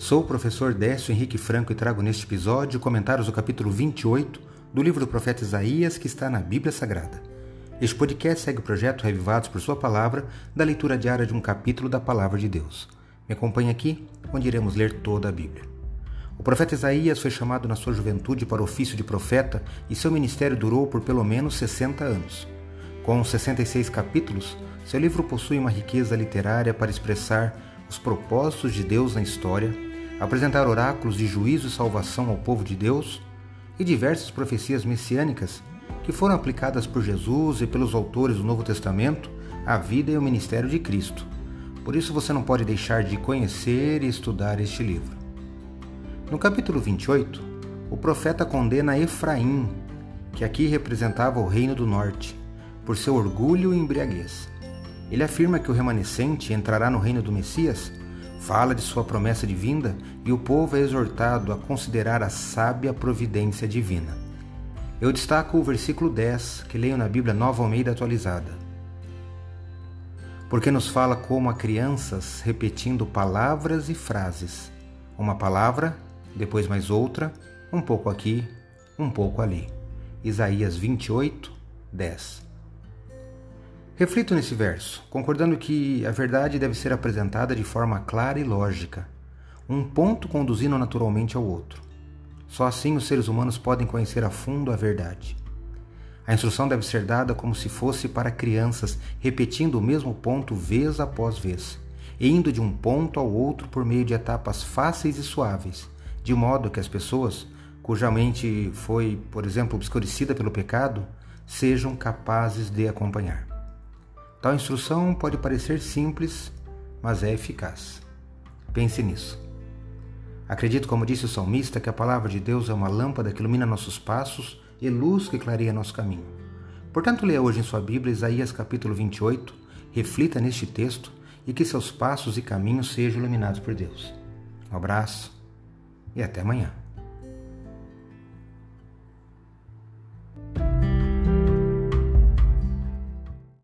Sou o professor Décio Henrique Franco e trago neste episódio comentários do capítulo 28 do livro do profeta Isaías que está na Bíblia Sagrada. Este podcast segue o projeto Revivados por Sua Palavra, da leitura diária de um capítulo da Palavra de Deus. Me acompanhe aqui, onde iremos ler toda a Bíblia. O profeta Isaías foi chamado na sua juventude para o ofício de profeta e seu ministério durou por pelo menos 60 anos. Com 66 capítulos, seu livro possui uma riqueza literária para expressar os propósitos de Deus na história, apresentar oráculos de juízo e salvação ao povo de Deus e diversas profecias messiânicas que foram aplicadas por Jesus e pelos autores do Novo Testamento à vida e ao ministério de Cristo. Por isso você não pode deixar de conhecer e estudar este livro. No capítulo 28, o profeta condena Efraim, que aqui representava o reino do norte, por seu orgulho e embriaguez. Ele afirma que o remanescente entrará no reino do Messias, fala de sua promessa de vinda e o povo é exortado a considerar a sábia providência divina. Eu destaco o versículo 10, que leio na Bíblia Nova Almeida atualizada. Porque nos fala como a crianças, repetindo palavras e frases. Uma palavra, depois mais outra, um pouco aqui, um pouco ali. Isaías 28, 10. Reflito nesse verso, concordando que a verdade deve ser apresentada de forma clara e lógica, um ponto conduzindo naturalmente ao outro. Só assim os seres humanos podem conhecer a fundo a verdade. A instrução deve ser dada como se fosse para crianças, repetindo o mesmo ponto vez após vez, indo de um ponto ao outro por meio de etapas fáceis e suaves, de modo que as pessoas, cuja mente foi, por exemplo, obscurecida pelo pecado, sejam capazes de acompanhar. Tal instrução pode parecer simples, mas é eficaz. Pense nisso. Acredito, como disse o salmista, que a palavra de Deus é uma lâmpada que ilumina nossos passos e luz que clareia nosso caminho. Portanto, leia hoje em sua Bíblia Isaías capítulo 28, reflita neste texto e que seus passos e caminhos sejam iluminados por Deus. Um abraço e até amanhã.